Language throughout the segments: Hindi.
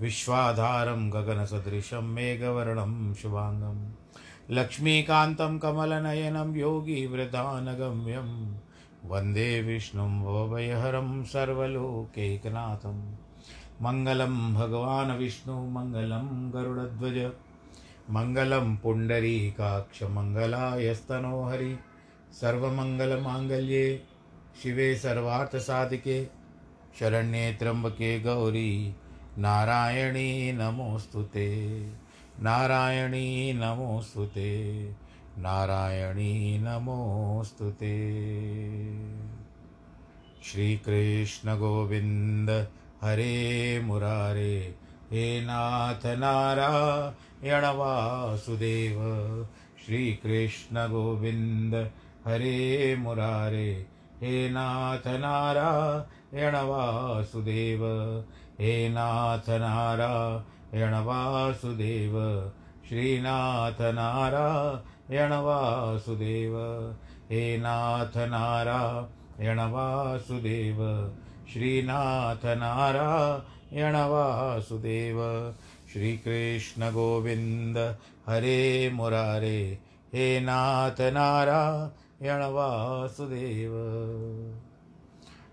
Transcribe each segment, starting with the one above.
विश्वाधारं गगनसदृशं मेघवर्णं शुभाङ्गम् लक्ष्मीकान्तं कमलनयनं योगीवृधानगम्यं वंदे विष्णुं भवभयहरं सर्वलोकैकनाथं। मङ्गलं भगवान् विष्णु, मङ्गलं गरुडध्वज। मङ्गलं पुण्डरीकाक्षमङ्गलायस्तनो हरि सर्वमङ्गलमाङ्गल्ये शिवे सर्वार्थसाधिके। शरण्ये त्र्यम्बके गौरी। नारायणी नमोऽस्तु नारायणी नमोऽस्तु ते। नारायणी नमोऽस्तु ते। श्रीकृष्णगोविन्द हरे मुरारे। हे नाथ नारायण वासुदेव। श्रीकृष्णगोविन्द हरे मुरारे। हे नाथ नारायण वासुदेव हे नाथ नारायण यणवासुदेव श्रीनाथ नारायण वासुदेव हे नाथ नारायण वासुदेव श्रीनाथ नारायण वासुदेव श्रीकृष्ण गोविन्द हरे मुरारे, हे नाथ नारायण वासुदेव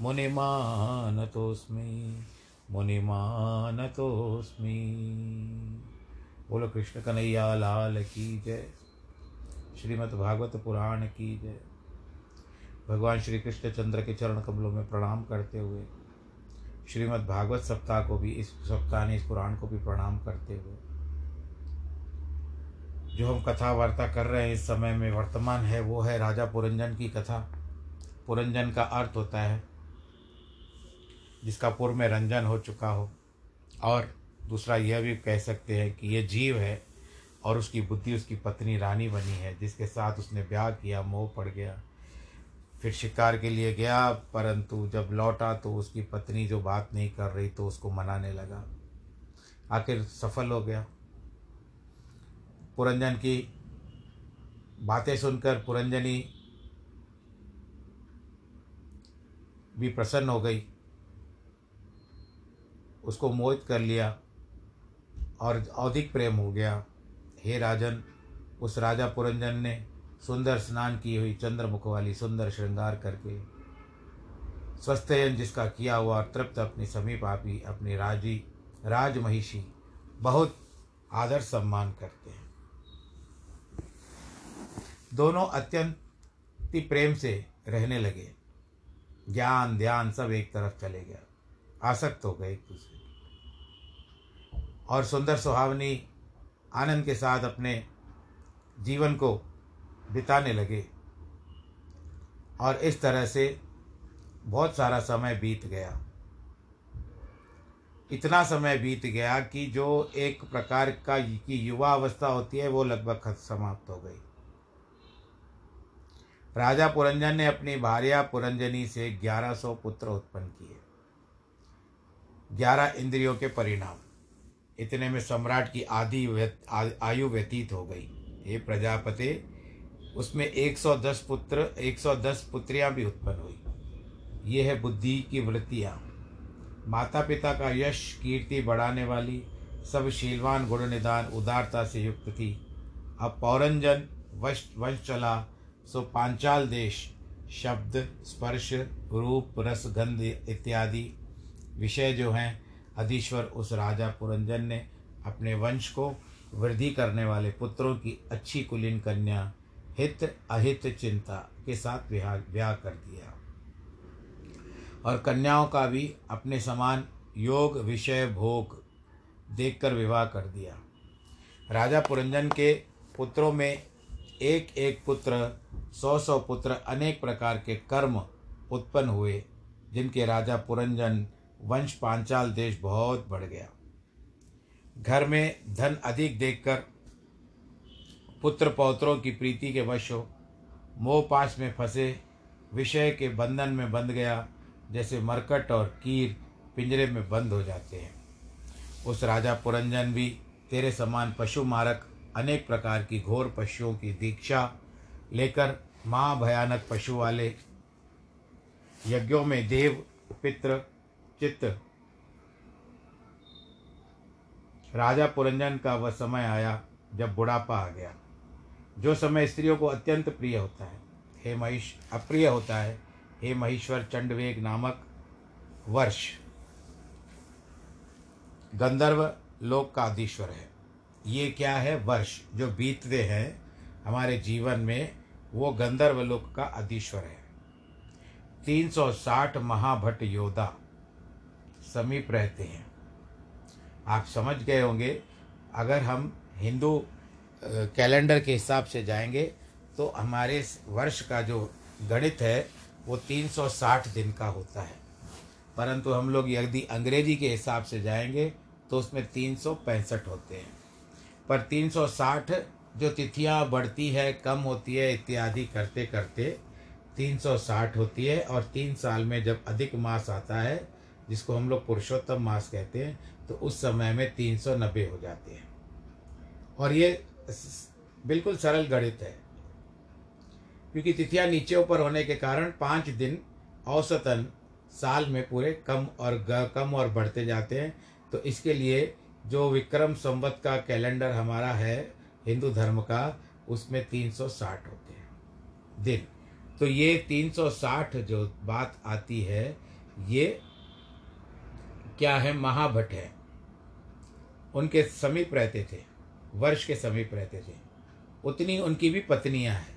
मुनिमानतोऽस्मि मुनिमानतोऽस्मि बोलो कृष्ण कन्हैया, लाल की जय। श्रीमद् भागवत पुराण की जय। भगवान श्री कृष्ण चंद्र के चरण कमलों में प्रणाम करते हुए, श्रीमद् भागवत सप्ताह को भी इस सप्ताह ने इस पुराण को भी प्रणाम करते हुए, जो हम कथा वार्ता कर रहे हैं इस समय में, वर्तमान है, वो है राजा पुरंजन की कथा। पुरंजन का अर्थ होता है जिसका पूर्व में रंजन हो चुका हो। और दूसरा यह भी कह सकते हैं कि यह जीव है और उसकी बुद्धि, उसकी पत्नी रानी बनी है, जिसके साथ उसने ब्याह किया, मोह पड़ गया, फिर शिकार के लिए गया, परंतु जब लौटा तो उसकी पत्नी जो बात नहीं कर रही तो उसको मनाने लगा। आखिर सफल हो गया। पुरंजन की बातें सुनकर पुरंजनी भी प्रसन्न हो गई। उसको मोहित कर लिया और अधिक प्रेम हो गया। हे राजन, उस राजा पुरंजन ने सुंदर स्नान की हुई चंद्रमुख वाली सुंदर श्रृंगार करके स्वस्थयन जिसका किया हुआ तृप्त अपनी समीप आपी अपनी राज़ी, राजमहिषी बहुत आदर सम्मान करते हैं। दोनों अत्यंत प्रेम से रहने लगे। ज्ञान, ध्यान सब एक तरफ़ चले गया। आसक्त हो गए एक दूसरे और सुंदर सुहावनी आनंद के साथ अपने जीवन को बिताने लगे। और इस तरह से बहुत सारा समय बीत गया। इतना समय बीत गया कि जो एक प्रकार का की युवा अवस्था होती है, वो लगभग समाप्त हो गई। राजा पुरंजन ने अपनी भार्या पुरंजनी से ग्यारह सौ पुत्र उत्पन्न किए। ग्यारह इंद्रियों के परिणाम। इतने में सम्राट की आदि आयु व्यतीत हो गई। हे प्रजापति, उसमें 110 पुत्र 110 पुत्रियाँ भी उत्पन्न हुई। ये है बुद्धि की वृत्तियाँ। माता पिता का यश, कीर्ति बढ़ाने वाली, सब शीलवान गुण निदान उदारता से युक्त थी। अब पौरंजन, वश वंश चला सो पांचाल देश, शब्द, स्पर्श, रूप, रस, गंध इत्यादि विषय जो हैं, अधीश्वर उस राजा पुरंजन ने अपने वंश को वृद्धि करने वाले पुत्रों की अच्छी कुलीन कन्या, हित अहित चिंता के साथ ब्याह कर दिया। और कन्याओं का भी अपने समान योग, विषय, भोग देखकर विवाह कर दिया। राजा पुरंजन के पुत्रों में एक एक पुत्र सौ सौ पुत्र अनेक प्रकार के कर्म उत्पन्न हुए, जिनके राजा पुरंजन वंश पांचाल देश बहुत बढ़ गया। घर में धन अधिक देखकर पुत्र पौत्रों की प्रीति के वश हो, मोह पास में फंसे, विषय के बंधन में बंध गया, जैसे मरकट और कीर पिंजरे में बंद हो जाते हैं। उस राजा पुरंजन भी तेरे समान पशु मारक, अनेक प्रकार की घोर पशुओं की दीक्षा लेकर माँ भयानक पशु वाले यज्ञों में देव, पित्र चित्त। राजा पुरंजन का वह समय आया जब बुढ़ापा आ गया। जो समय स्त्रियों को अत्यंत प्रिय होता है। हे महिष अप्रिय होता है। हे महेश्वर, चंडवेग नामक वर्ष। गंधर्व लोक का अधीश्वर है। ये क्या है वर्ष? जो बीतते हैं हमारे जीवन में, वो गंधर्व लोक का अधीश्वर है। 360 महाभट योद्धा। समीप रहते हैं। आप समझ गए होंगे, अगर हम हिंदू कैलेंडर के हिसाब से जाएँगे तो हमारे वर्ष का जो गणित है, वो 360 दिन का होता है। परंतु हम लोग यदि अंग्रेज़ी के हिसाब से जाएँगे तो उसमें तीन सौ पैंसठ होते हैं। पर 360 जो तिथियाँ बढ़ती है, कम होती है, इत्यादि करते करते 360 होती है, और तीन साल में जब अधिक मास आता है जिसको हम लोग पुरुषोत्तम मास कहते हैं तो उस समय में तीन सौ नब्बे हो जाते हैं। और ये बिल्कुल सरल गणित है। क्योंकि तिथियाँ नीचे ऊपर होने के कारण पाँच दिन औसतन साल में पूरे कम और कम और बढ़ते जाते हैं। तो इसके लिए जो विक्रम संवत का कैलेंडर हमारा है, हिंदू धर्म का, उसमें तीन सौ साठ होते हैं दिन। तो ये तीन सौ साठ जो बात आती है, ये क्या है? महाभट है। उनके समीप रहते थे। वर्ष के समीप रहते थे। उतनी उनकी भी पत्नियाँ हैं।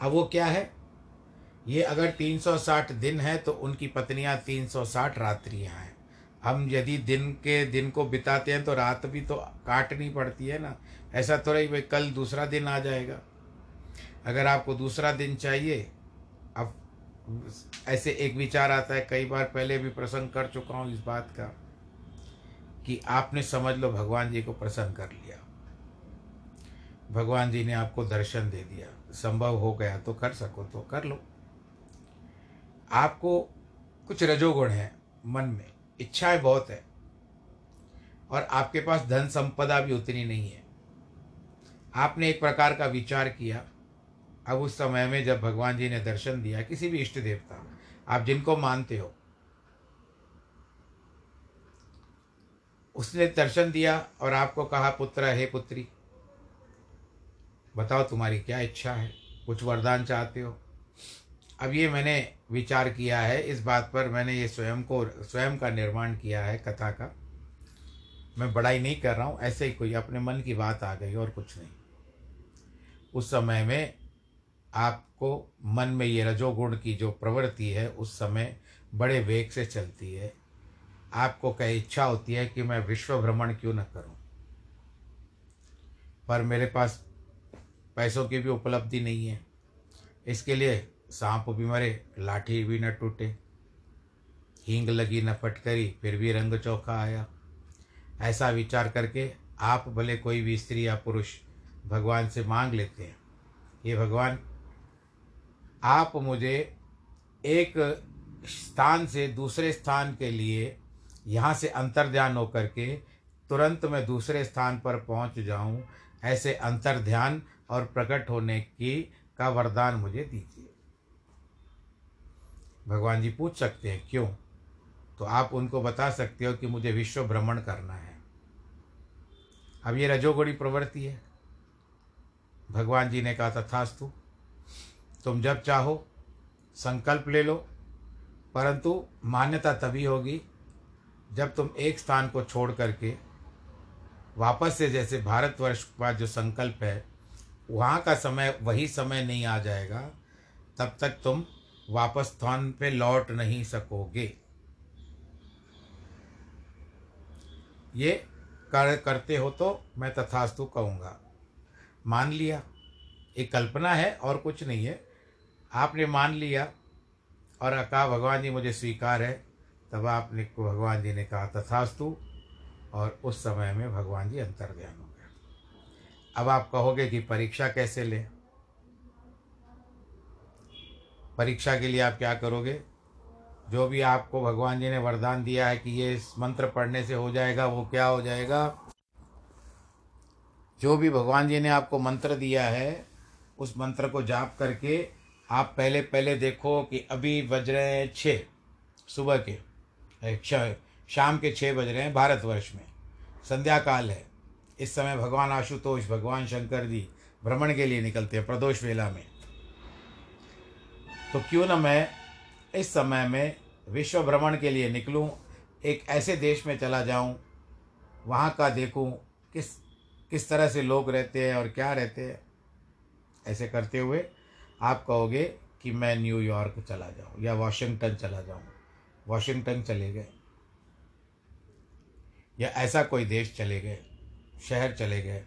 अब वो क्या है? ये अगर 360 दिन है तो उनकी पत्नियाँ 360 रात्रियाँ हैं। हम यदि दिन के दिन को बिताते हैं तो रात भी तो काटनी पड़ती है ना। ऐसा तो रही भाई, कल दूसरा दिन आ जाएगा। अगर आपको दूसरा दिन चाहिए, अब ऐसे एक विचार आता है, कई बार पहले भी प्रसंग कर चुका हूँ इस बात का, कि आपने समझ लो भगवान जी को प्रसन्न कर लिया। भगवान जी ने आपको दर्शन दे दिया। संभव हो गया तो कर सको तो कर लो। आपको कुछ रजोगुण है मन में, इच्छाएँ बहुत है, और आपके पास धन संपदा भी उतनी नहीं है। आपने एक प्रकार का विचार किया अब उस समय में जब भगवान जी ने दर्शन दिया, किसी भी इष्ट देवता आप जिनको मानते हो। उसने दर्शन दिया और आपको कहा, पुत्र हे पुत्री, बताओ तुम्हारी क्या इच्छा है, कुछ वरदान चाहते हो? अब ये मैंने विचार किया है, इस बात पर मैंने ये स्वयं को, स्वयं का निर्माण किया है कथा का। मैं बड़ाई नहीं कर रहा हूँ, ऐसे ही कोई अपने मन की बात आ गई और कुछ नहीं। उस समय में आपको मन में ये रजोगुण की जो प्रवृत्ति है, उस समय बड़े वेग से चलती है। आपको कई इच्छा होती है कि मैं विश्व भ्रमण क्यों न करूँ? पर मेरे पास पैसों की भी उपलब्धि नहीं है। इसके लिए सांप भी मरे, लाठी भी न टूटे। हींग लगी न फटकरी फिर भी रंग चौखा आया। ऐसा विचार करके आप भले कोई भी स्त्री या पुरुष भगवान से मांग लेते हैं। ये भगवान आप मुझे एक स्थान से दूसरे स्थान के लिए यहाँ से अंतर ध्यान होकर के तुरंत मैं दूसरे स्थान पर पहुँच जाऊँ, ऐसे अंतर ध्यान और प्रकट होने की का वरदान मुझे दीजिए। भगवान जी पूछ सकते हैं, क्यों? तो आप उनको बता सकते हो कि मुझे विश्व भ्रमण करना है। अब ये रजोगुणी प्रवृत्ति है। भगवान जी ने कहा, तथास्तु। तुम जब चाहो, संकल्प ले लो, परंतु मान्यता तभी होगी जब तुम एक स्थान को छोड़ करके वापस से जैसे भारतवर्ष का जो संकल्प है, वहाँ का समय, वही समय नहीं आ जाएगा, तब तक तुम वापस स्थान पे लौट नहीं सकोगे। ये कर, करते हो तो मैं तथास्तु कहूँगा। मान लिया, एक कल्पना है और कुछ नहीं है आपने मान लिया और कहा, भगवान जी, मुझे स्वीकार है। तब आपने को भगवान जी ने कहा, तथास्तु। और उस समय में भगवान जी अंतर ध्यान हो गया अब आप कहोगे कि परीक्षा कैसे लें? परीक्षा के लिए आप क्या करोगे? जो भी आपको भगवान जी ने वरदान दिया है कि ये इस मंत्र पढ़ने से हो जाएगा, वो क्या हो जाएगा? जो भी भगवान जी ने आपको मंत्र दिया है, उस मंत्र को जाप करके आप पहले पहले देखो कि अभी बज रहे हैं छः सुबह के। शाम के छः बज रहे हैं भारतवर्ष में। संध्या काल है। इस समय भगवान आशुतोष, भगवान शंकर जी भ्रमण के लिए निकलते हैं प्रदोष वेला में। तो क्यों ना मैं इस समय में विश्व भ्रमण के लिए निकलूं, एक ऐसे देश में चला जाऊँ, वहाँ का देखूँ किस किस तरह से लोग रहते हैं और क्या रहते हैं, ऐसे करते हुए आप कहोगे कि मैं न्यूयॉर्क चला जाऊँ या वाशिंगटन चला जाऊँ। वॉशिंगटन चले गए। या ऐसा कोई देश चले गए, शहर चले गए,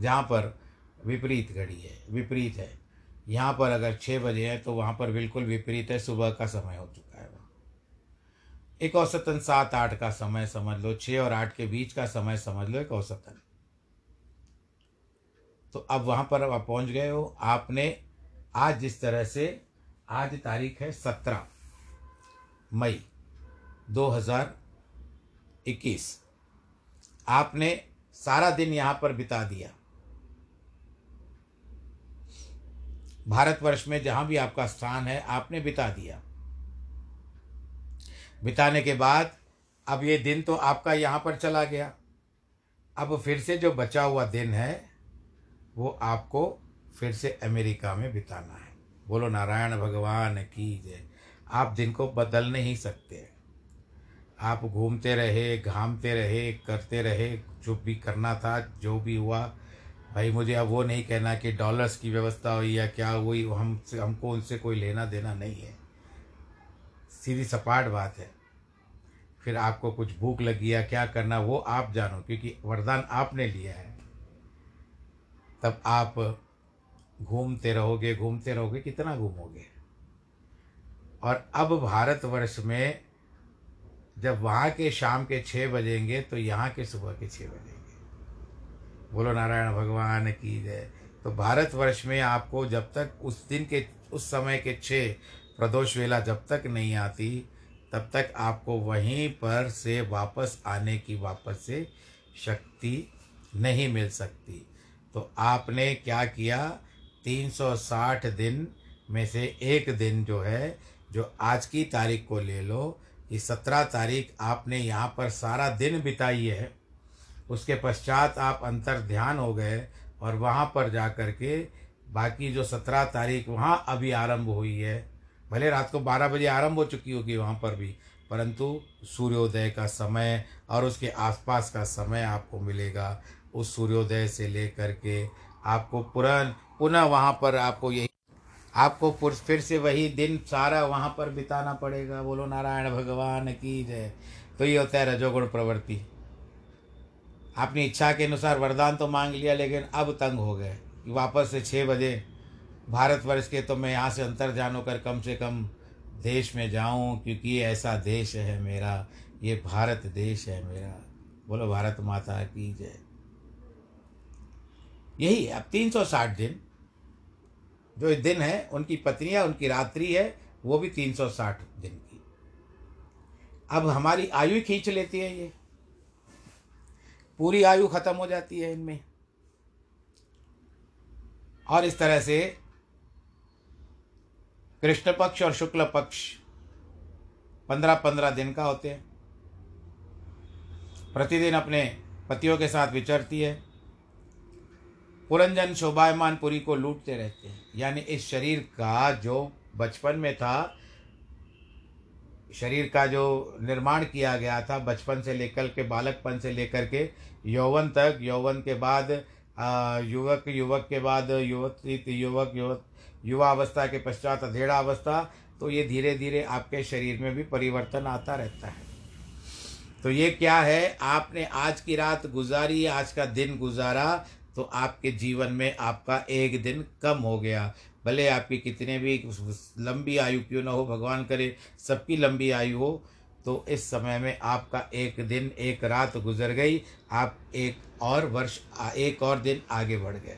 जहाँ पर विपरीत घड़ी है, विपरीत है। यहाँ पर अगर छः बजे है तो वहाँ पर बिल्कुल विपरीत है, सुबह का समय हो चुका है वहाँ। एक औसतन सात आठ का समय समझ लो छः और आठ के बीच का समय समझ लो, एक औसतन। तो अब वहाँ पर आप पहुँच गए हो, आपने आज जिस तरह से आज तारीख है सत्रह मई 2021 आपने सारा दिन यहाँ पर बिता दिया। भारतवर्ष में जहाँ भी आपका स्थान है, आपने बिता दिया। बिताने के बाद अब ये दिन तो आपका यहाँ पर चला गया। अब फिर से जो बचा हुआ दिन है, वो आपको फिर से अमेरिका में बिताना है। बोलो, नारायण भगवान की जय। आप दिन को बदल नहीं सकते। आप घूमते रहे, घामते रहे, करते रहे, जो भी करना था, जो भी हुआ, भाई मुझे अब वो नहीं कहना कि डॉलर्स की व्यवस्था हुई या क्या हुई, हम हमको उनसे कोई लेना देना नहीं है। सीधी सपाट बात है। फिर आपको कुछ भूख लगी या क्या करना, वो आप जानो, क्योंकि वरदान आपने लिया है। तब आप घूमते रहोगे घूमते रहोगे, कितना घूमोगे? और अब भारतवर्ष में जब वहाँ के शाम के छः बजेंगे तो यहाँ के सुबह के छः बजेंगे। बोलो, नारायण भगवान की जय। तो भारतवर्ष में आपको जब तक उस दिन के, उस समय के छः प्रदोष वेला जब तक नहीं आती, तब तक आपको वहीं पर से वापस आने की वापस से शक्ति नहीं मिल सकती। तो आपने क्या किया? 360 दिन में से एक दिन जो है, जो आज की तारीख को ले लो कि सत्रह तारीख आपने यहाँ पर सारा दिन बिताई है। उसके पश्चात आप अंतर ध्यान हो गए और वहाँ पर जा कर के बाकी जो सत्रह तारीख वहाँ अभी आरंभ हुई है। भले रात को बारह बजे आरंभ हो चुकी होगी वहाँ पर भी, परंतु सूर्योदय का समय और उसके आसपास का समय आपको मिलेगा। उस सूर्योदय से लेकर के आपको पुरन पुनः वहाँ पर आपको यही आपको फिर से वही दिन सारा वहाँ पर बिताना पड़ेगा। बोलो, नारायण भगवान की जय। तो ये होता है रजोगुण प्रवृत्ति। अपनी इच्छा के अनुसार वरदान तो मांग लिया, लेकिन अब तंग हो गए। वापस से छः बजे। भारतवर्ष के तो मैं यहाँ से अंतर जान होकर कम से कम देश में जाऊँ, क्योंकि ये ऐसा देश है मेरा। ये भारत देश है मेरा। बोलो, भारत माता की जय। यही अब तीन सौ साठ दिन, जो दिन है, उनकी पत्नियाँ उनकी रात्रि है, वो भी तीन सौ साठ दिन की। अब हमारी आयु खींच लेती है ये। पूरी आयु खत्म हो जाती है इनमें। और इस तरह से कृष्ण पक्ष और शुक्ल पक्ष पंद्रह पंद्रह दिन का होते हैं। प्रतिदिन अपने पतियों के साथ विचरती है। पुरंजन शोभायमान पुरी को लूटते रहते हैं। यानी इस शरीर का जो बचपन में था, शरीर का जो निर्माण किया गया था, बचपन से लेकर के, बालकपन से लेकर के, यौवन तक, यौवन के बाद युवक युवक के बाद युवती युवक युवक, युवा अवस्था के पश्चात अधेड़ा अवस्था तो ये धीरे धीरे आपके शरीर में भी परिवर्तन आता रहता है। तो ये क्या है? आपने आज की रात गुजारी, आज का दिन गुजारा तो आपके जीवन में आपका एक दिन कम हो गया। भले आपकी कितने भी लंबी आयु क्यों ना हो, भगवान करे, सबकी लंबी आयु हो तो इस समय में आपका एक दिन, एक रात गुजर गई, आप एक और वर्ष एक और दिन आगे बढ़ गए।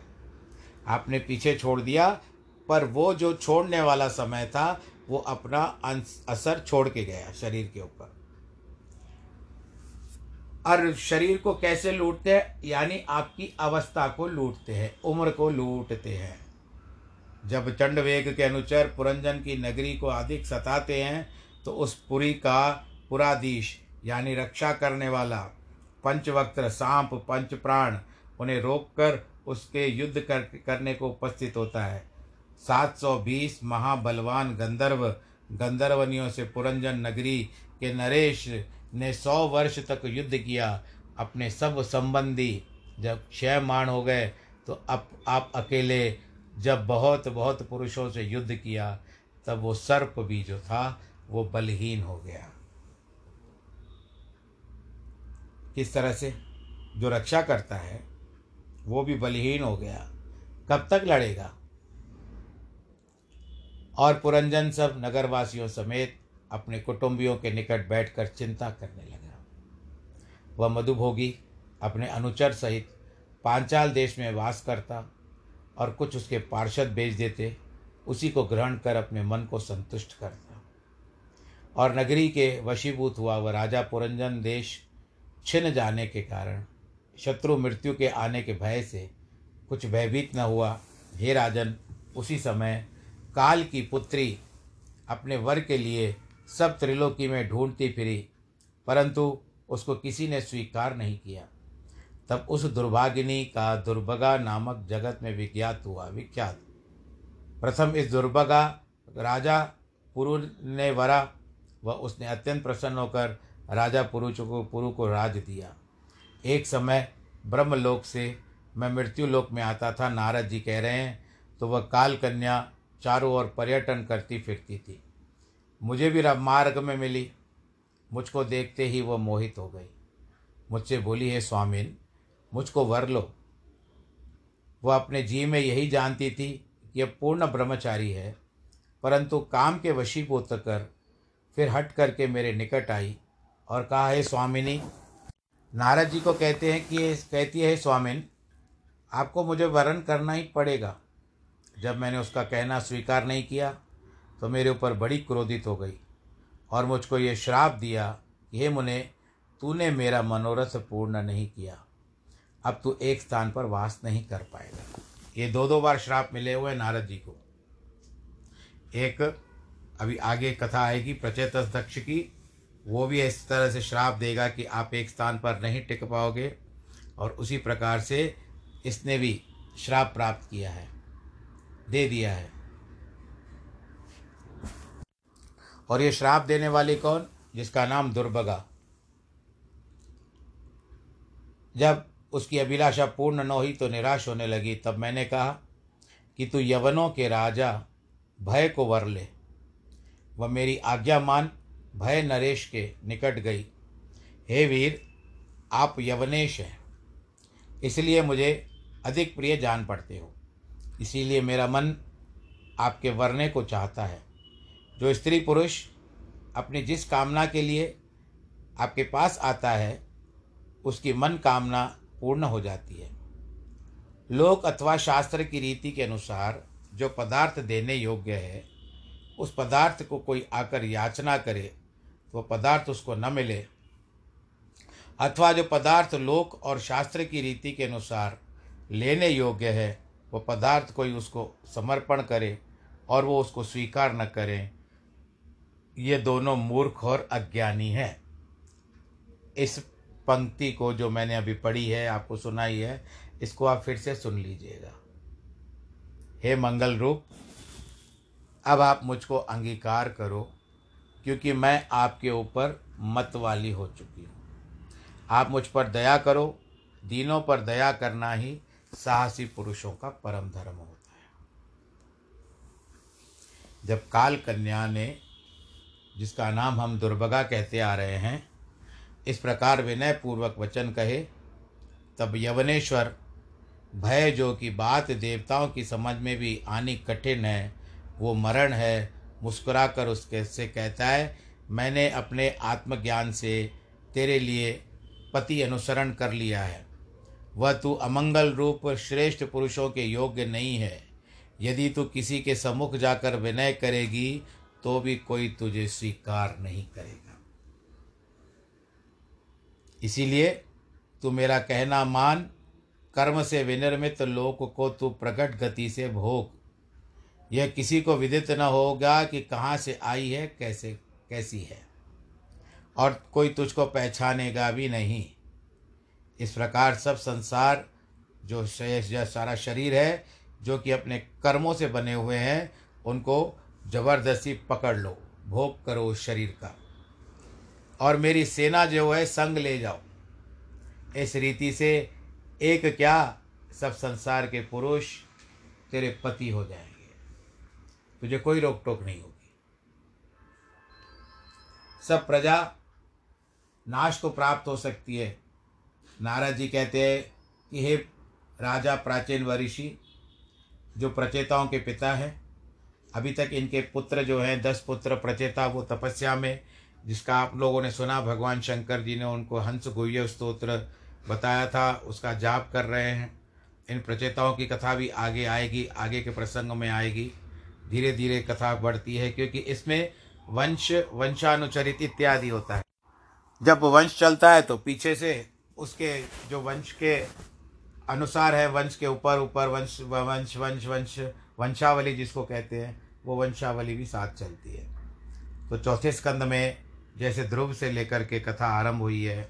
आपने पीछे छोड़ दिया, पर वो जो छोड़ने वाला समय था, वो अपना असर छोड़ के गया शरीर के ऊपर। और शरीर को कैसे लूटते हैं? यानी आपकी अवस्था को लूटते हैं, उम्र को लूटते हैं। जब चंड वेग के अनुचर पुरंजन की नगरी को अधिक सताते हैं तो उस पुरी का पुराधीश, यानी रक्षा करने वाला पंचवक्त्र, सांप, पंच प्राण, उन्हें रोककर उसके युद्ध कर, करने को उपस्थित होता है। 720 महाबलवान गंधर्व गंधर्वनियों से पुरंजन नगरी के नरेश ने सौ वर्ष तक युद्ध किया, अपने सब संबंधी। जब क्षय मान हो गए तो अब आप अकेले जब बहुत बहुत पुरुषों से युद्ध किया, तब वो सर्प भी जो था, वो बलहीन हो गया। किस तरह से? जो रक्षा करता है, वो भी बलहीन हो गया। कब तक लड़ेगा? और पुरंजन सब नगरवासियों समेत अपने कुटुंबियों के निकट बैठकर चिंता करने लगा। वह मधुभोगी अपने अनुचर सहित पांचाल देश में वास करता और कुछ उसके पार्षद भेज देते, उसी को ग्रहण कर अपने मन को संतुष्ट करता। और नगरी के वशीभूत हुआ वह राजा पुरंजन देश छिन जाने के कारण, शत्रु मृत्यु के आने के भय से कुछ भयभीत न हुआ। हे राजन, उसी समय काल की पुत्री अपने वर के लिए सब त्रिलोकी में ढूंढती फिरी, परंतु उसको किसी ने स्वीकार नहीं किया। तब उस दुर्भागिनी का दुर्भगा नामक जगत में विज्ञात हुआ, विख्यात। प्रथम इस दुर्भगा राजा पुरु ने वरा वह उसने अत्यंत प्रसन्न होकर राजा पुरुष को, पुरु को राज दिया। एक समय ब्रह्मलोक से मैं मृत्यु लोक में आता था, नारद जी कह रहे हैं तो वह काल कन्या चारों ओर पर्यटन करती फिरती थी। मुझे भी मार्ग में मिली। मुझको देखते ही वह मोहित हो गई। मुझसे बोली, है स्वामिन, मुझको वर लो। वह अपने जी में यही जानती थी कि यह पूर्ण ब्रह्मचारी है, परंतु काम के वशी वशीभूत कर फिर हट करके मेरे निकट आई और कहा, है स्वामिनी, नारद जी को कहते हैं कि कहती है स्वामिन, आपको मुझे वरण करना ही पड़ेगा। जब मैंने उसका कहना स्वीकार नहीं किया तो मेरे ऊपर बड़ी क्रोधित हो गई और मुझको ये श्राप दिया कि, हे मुने, तूने मेरा मनोरथ पूर्ण नहीं किया। अब तू एक स्थान पर वास नहीं कर पाएगा। ये दो दो बार श्राप मिले हुए नारद जी को। एक, अभी आगे कथा आएगी प्रचेत दक्ष की। वो भी इस तरह से श्राप देगा कि आप एक स्थान पर नहीं टिक पाओगे और उसी प्रकार से इसने भी श्राप प्राप्त किया है। दे दिया है। और ये श्राप देने वाली कौन? जिसका नाम दुर्भगा। जब उसकी अभिलाषा पूर्ण न हुई तो निराश होने लगी। तब मैंने कहा कि तू यवनों के राजा, भय को वर ले। वह मेरी आज्ञा मान, भय नरेश के निकट गई। हे वीर, आप यवनेश हैं, इसलिए मुझे अधिक प्रिय जान पड़ते हो। इसीलिए मेरा मन आपके वरने को चाहता है। जो स्त्री पुरुष अपनी जिस कामना के लिए आपके पास आता है, उसकी मन कामना पूर्ण हो जाती है। लोक अथवा शास्त्र की रीति के अनुसार जो पदार्थ देने योग्य है, उस पदार्थ को कोई आकर याचना करे तो पदार्थ उसको न मिले। अथवा जो पदार्थ लोक और शास्त्र की रीति के अनुसार लेने योग्य है वो पदार्थ कोई उसको समर्पण करे और वो उसको स्वीकार न करें, ये दोनों मूर्ख और अज्ञानी हैं। इस पंक्ति को जो मैंने अभी पढ़ी है, आपको सुनाई है, इसको आप फिर से सुन लीजिएगा। हे मंगल रूप, अब आप मुझको अंगीकार करो, क्योंकि मैं आपके ऊपर मत वाली हो चुकी हूँ। आप मुझ पर दया करो, दीनों पर दया करना ही साहसी पुरुषों का परम धर्म होता है। जब काल कन्या ने, जिसका नाम हम दुर्भगा कहते आ रहे हैं, इस प्रकार विनय पूर्वक वचन कहे, तब यवनेश्वर भय जो कि बात देवताओं की समझ में भी आनी कठिन है, वो मरण है, मुस्कुराकर उसके से कहता है, मैंने अपने आत्मज्ञान से तेरे लिए पति अनुसरण कर लिया है। वह तू अमंगल रूप श्रेष्ठ पुरुषों के योग्य नहीं है। यदि तू किसी के सम्मुख जाकर विनय करेगी तो भी कोई तुझे स्वीकार नहीं करेगा। इसीलिए तू मेरा कहना मान, कर्म से विनिर्मित लोक को तू प्रकट गति से भोग। यह किसी को विदित न होगा कि कहाँ से आई है, कैसे, कैसी है। और कोई तुझको पहचानेगा भी नहीं। इस प्रकार सब संसार जो सारा शरीर है, जो कि अपने कर्मों से बने हुए हैं, उनको ज़बरदस्ती पकड़ लो, भोग करो उस शरीर का। और मेरी सेना जो है, संग ले जाओ। इस रीति से एक क्या सब संसार के पुरुष तेरे पति हो जाएँगे। तुझे कोई रोक टोक नहीं होगी। सब प्रजा नाश को प्राप्त हो सकती है। नारद जी कहते हैं कि हे राजा प्राचीन वरिषि जो प्रचेताओं के पिता हैं, अभी तक इनके पुत्र जो हैं, दस पुत्र प्रचेता वो तपस्या में, जिसका आप लोगों ने सुना, भगवान शंकर जी ने उनको हंस गुह्य स्त्रोत्र बताया था, उसका जाप कर रहे हैं। इन प्रचेताओं की कथा भी आगे आएगी, आगे के प्रसंग में आएगी। धीरे धीरे कथा बढ़ती है, क्योंकि इसमें वंश, वंशानुचरित इत्यादि होता है। जब वंश चलता है तो पीछे से उसके जो वंश के अनुसार है, वंश के ऊपर ऊपर, वंश वंश वंश वंश, वंशावली जिसको कहते हैं, वो वंशावली भी साथ चलती है। तो चौथे स्कंद में जैसे ध्रुव से लेकर के कथा आरंभ हुई है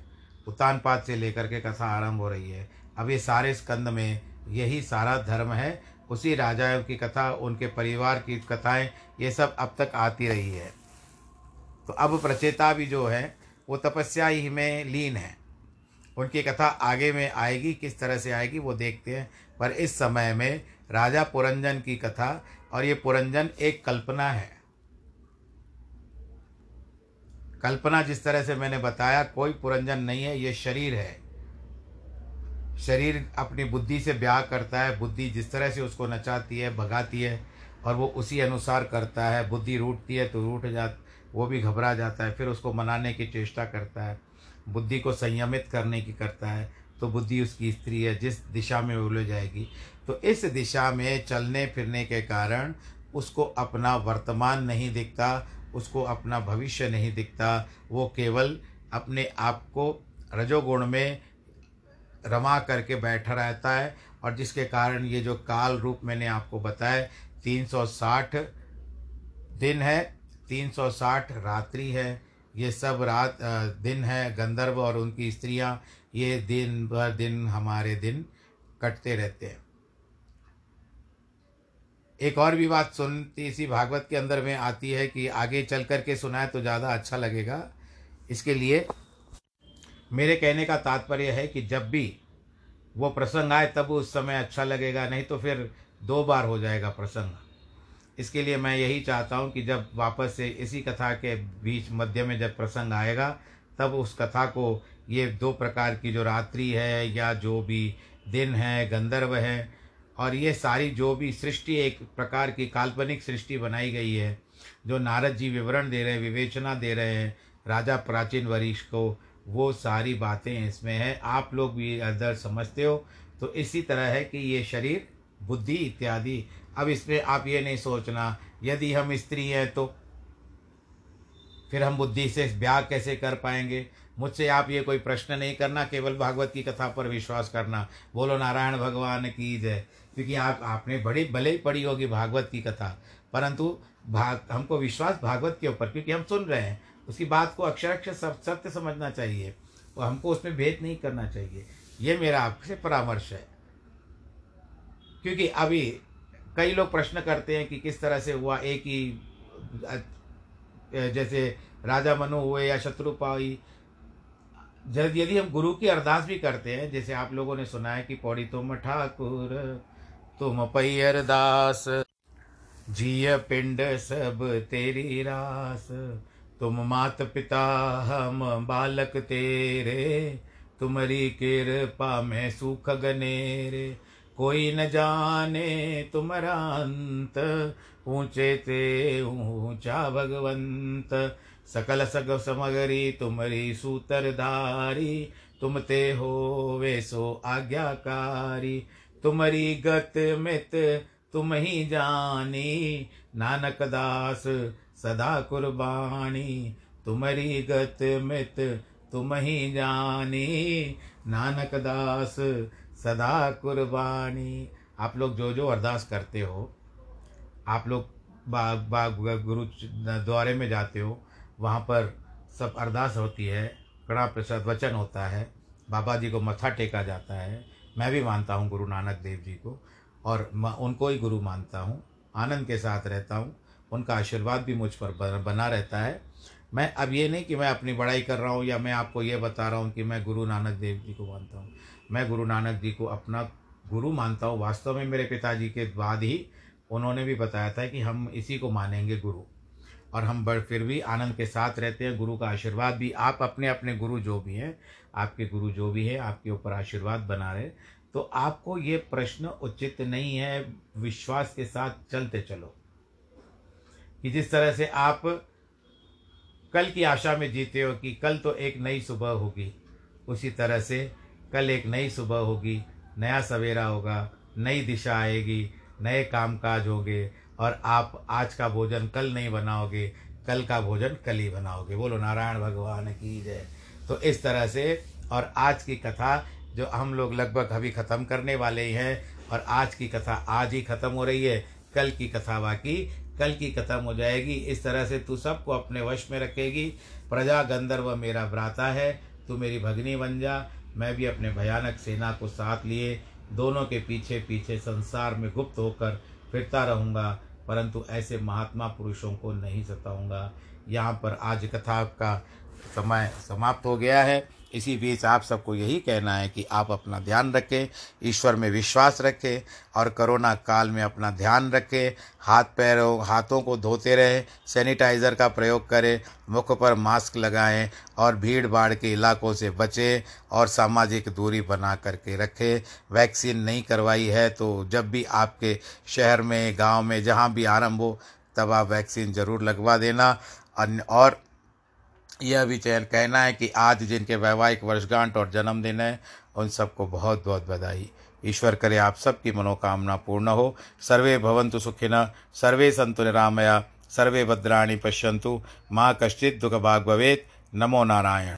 उत्तानपाद से लेकर के कथा आरंभ हो रही है, अब ये सारे स्कंद में यही सारा धर्म है, उसी राजाओं की कथा, उनके परिवार की कथाएँ, ये सब अब तक आती रही है। तो अब प्रचेता भी जो है, वो तपस्या ही में लीन है। उनकी कथा आगे में आएगी, किस तरह से आएगी, वो देखते हैं। पर इस समय में राजा पुरंजन की कथा और ये पुरंजन एक कल्पना है। कल्पना जिस तरह से मैंने बताया, कोई पुरंजन नहीं है, ये शरीर है। शरीर अपनी बुद्धि से ब्याह करता है, बुद्धि जिस तरह से उसको नचाती है, भगाती है, और वो उसी अनुसार करता है। बुद्धि रूठती है तो रूठ जा, वो भी घबरा जाता है, फिर उसको मनाने की चेष्टा करता है। बुद्धि को संयमित करने की करता है तो बुद्धि उसकी स्त्री है, जिस दिशा में ले जाएगी। तो इस दिशा में चलने फिरने के कारण उसको अपना वर्तमान नहीं दिखता, उसको अपना भविष्य नहीं दिखता। वो केवल अपने आप को रजोगुण में रमा करके बैठा रहता है, और जिसके कारण ये जो काल रूप मैंने आपको बताया, तीन सौ साठ दिन है, तीन सौ साठ रात्रि है ये सब रात दिन है, गंधर्व और उनकी स्त्रियाँ, ये दिन भर दिन हमारे दिन कटते रहते हैं। एक और भी बात सुनती, इसी भागवत के अंदर में आती है कि आगे चल कर के सुनाए तो ज़्यादा अच्छा लगेगा। इसके लिए मेरे कहने का तात्पर्य है कि जब भी वो प्रसंग आए तब उस समय अच्छा लगेगा, नहीं तो फिर दो बार हो जाएगा प्रसंग। इसके लिए मैं यही चाहता हूँ कि जब वापस से इसी कथा के बीच मध्य में जब प्रसंग आएगा, तब उस कथा को ये दो प्रकार की जो रात्रि है या जो भी दिन है, गंधर्व है, और ये सारी जो भी सृष्टि एक प्रकार की काल्पनिक सृष्टि बनाई गई है, जो नारद जी विवरण दे रहे हैं विवेचना दे रहे हैं, राजा प्राचीन वरिष्ठ को, वो सारी बातें इसमें हैं। आप लोग भी अदर समझते हो। तो इसी तरह है कि ये शरीर, बुद्धि इत्यादि अब इसमें आप ये नहीं सोचना, यदि हम स्त्री हैं तो फिर हम बुद्धि से ब्याह कैसे कर पाएँगे? मुझसे आप ये कोई प्रश्न नहीं करना, केवल भागवत की कथा पर विश्वास करना। बोलो, नारायण भगवान की जय। क्योंकि आप, आपने बड़ी, भले ही पढ़ी होगी भागवत की कथा, परंतु भाग, हमको विश्वास भागवत के ऊपर, क्योंकि हम सुन रहे हैं। उसकी बात को अक्षर अक्षर सत्य समझना चाहिए। और हमको उसमें भेद नहीं करना चाहिए। ये मेरा आपसे परामर्श है। क्योंकि अभी कई लोग प्रश्न करते हैं कि किस तरह से हुआ, एक ही जैसे राजा मनु हुए या शत्रु शत्रुपाई जब यदि हम गुरु की अरदास भी करते हैं, जैसे आप लोगों ने सुना है कि पौड़ी तुम ठाकुर, तुम पई अरदास, जिय पिंड सब तेरी रास, तुम मात पिता हम बालक तेरे तुम्हारी कृपा में सुख गनेरे। कोई न जाने तुम्हारा अंत, ऊँचे ते ऊँचा भगवंत। सकल सग समगरी तुम्हारी सूतरधारी, तुम ते हो वे सो आज्ञाकारी। तुम्हारी गत मित तुम ही जानी, नानक दास सदा कुर्बानी। तुम्हारी गत मित तुम ही जानी, नानक दास सदा कुर्बानी। आप लोग जो जो अरदास करते हो, आप लोग बाग बाग, गुरु द्वारे में जाते हो, वहाँ पर सब अरदास होती है, कड़ा प्रसाद वचन होता है, बाबा जी को मत्था टेका जाता है। मैं भी मानता हूँ गुरु नानक देव जी को, और उनको ही गुरु मानता हूँ, आनंद के साथ रहता हूँ, उनका आशीर्वाद भी मुझ पर बना रहता है। मैं अब ये नहीं कि मैं अपनी बड़ाई कर रहा हूँ या मैं आपको ये बता रहा हूँ कि मैं गुरु नानक देव जी को मानता हूँ। मैं गुरु नानक जी को अपना गुरु मानता हूँ। वास्तव में मेरे पिताजी के बाद ही उन्होंने भी बताया था कि हम इसी को मानेंगे गुरु। और हम बड़ फिर भी आनंद के साथ रहते हैं। गुरु का आशीर्वाद भी आप अपने अपने गुरु जो भी हैं, आपके गुरु जो भी है, आपके ऊपर आशीर्वाद बना रहे। तो आपको ये प्रश्न उचित नहीं है, विश्वास के साथ चलते चलो। कि जिस तरह से आप कल की आशा में जीते हो कि कल तो एक नई सुबह होगी, उसी तरह से कल एक नई सुबह होगी, नया सवेरा होगा, नई दिशा आएगी, नए काम काज होंगे और आप आज का भोजन कल नहीं बनाओगे, कल का भोजन कल ही बनाओगे। बोलो, नारायण भगवान की जय। तो इस तरह से और आज की कथा जो हम लोग लगभग अभी ख़त्म करने वाले ही हैं और आज की कथा आज ही ख़त्म हो रही है, कल की कथा बाकी, कल की खत्म हो जाएगी। इस तरह से तू सबको अपने वश में रखेगी। प्रजा गंधर्व मेरा भ्राता है, तू मेरी भगनी बन जा। मैं भी अपने भयानक सेना को साथ लिए, दोनों के पीछे पीछे संसार में गुप्त होकर फिरता रहूँगा, परंतु ऐसे महात्मा पुरुषों को नहीं सताऊँगा। यहाँ पर आज कथा का समय समाप्त हो गया है। इसी बीच आप सबको यही कहना है कि आप अपना ध्यान रखें, ईश्वर में विश्वास रखें और कोरोना काल में अपना ध्यान रखें। हाथ पैरों, हाथों को धोते रहें, सैनिटाइज़र का प्रयोग करें, मुख पर मास्क लगाएँ और भीड़ भाड़ के इलाकों से बचें और सामाजिक दूरी बना करके रखें। वैक्सीन नहीं करवाई है तो जब भी आपके शहर में, गाँव में जहाँ भी आरंभ हो, तब आप वैक्सीन ज़रूर लगवा देना। और यह भी चयन कहना है कि आज जिनके वैवाहिक वर्षगांठ और जन्मदिन है, उन सबको बहुत बहुत बधाई। ईश्वर करे आप सबकी मनोकामना पूर्ण हो। सर्वे भवंतु सुखिन सर्वे संतु निरामया, सर्वे भद्राणी पश्यंतु माँ कश्चित दुख भाग भवेत। नमो नारायण।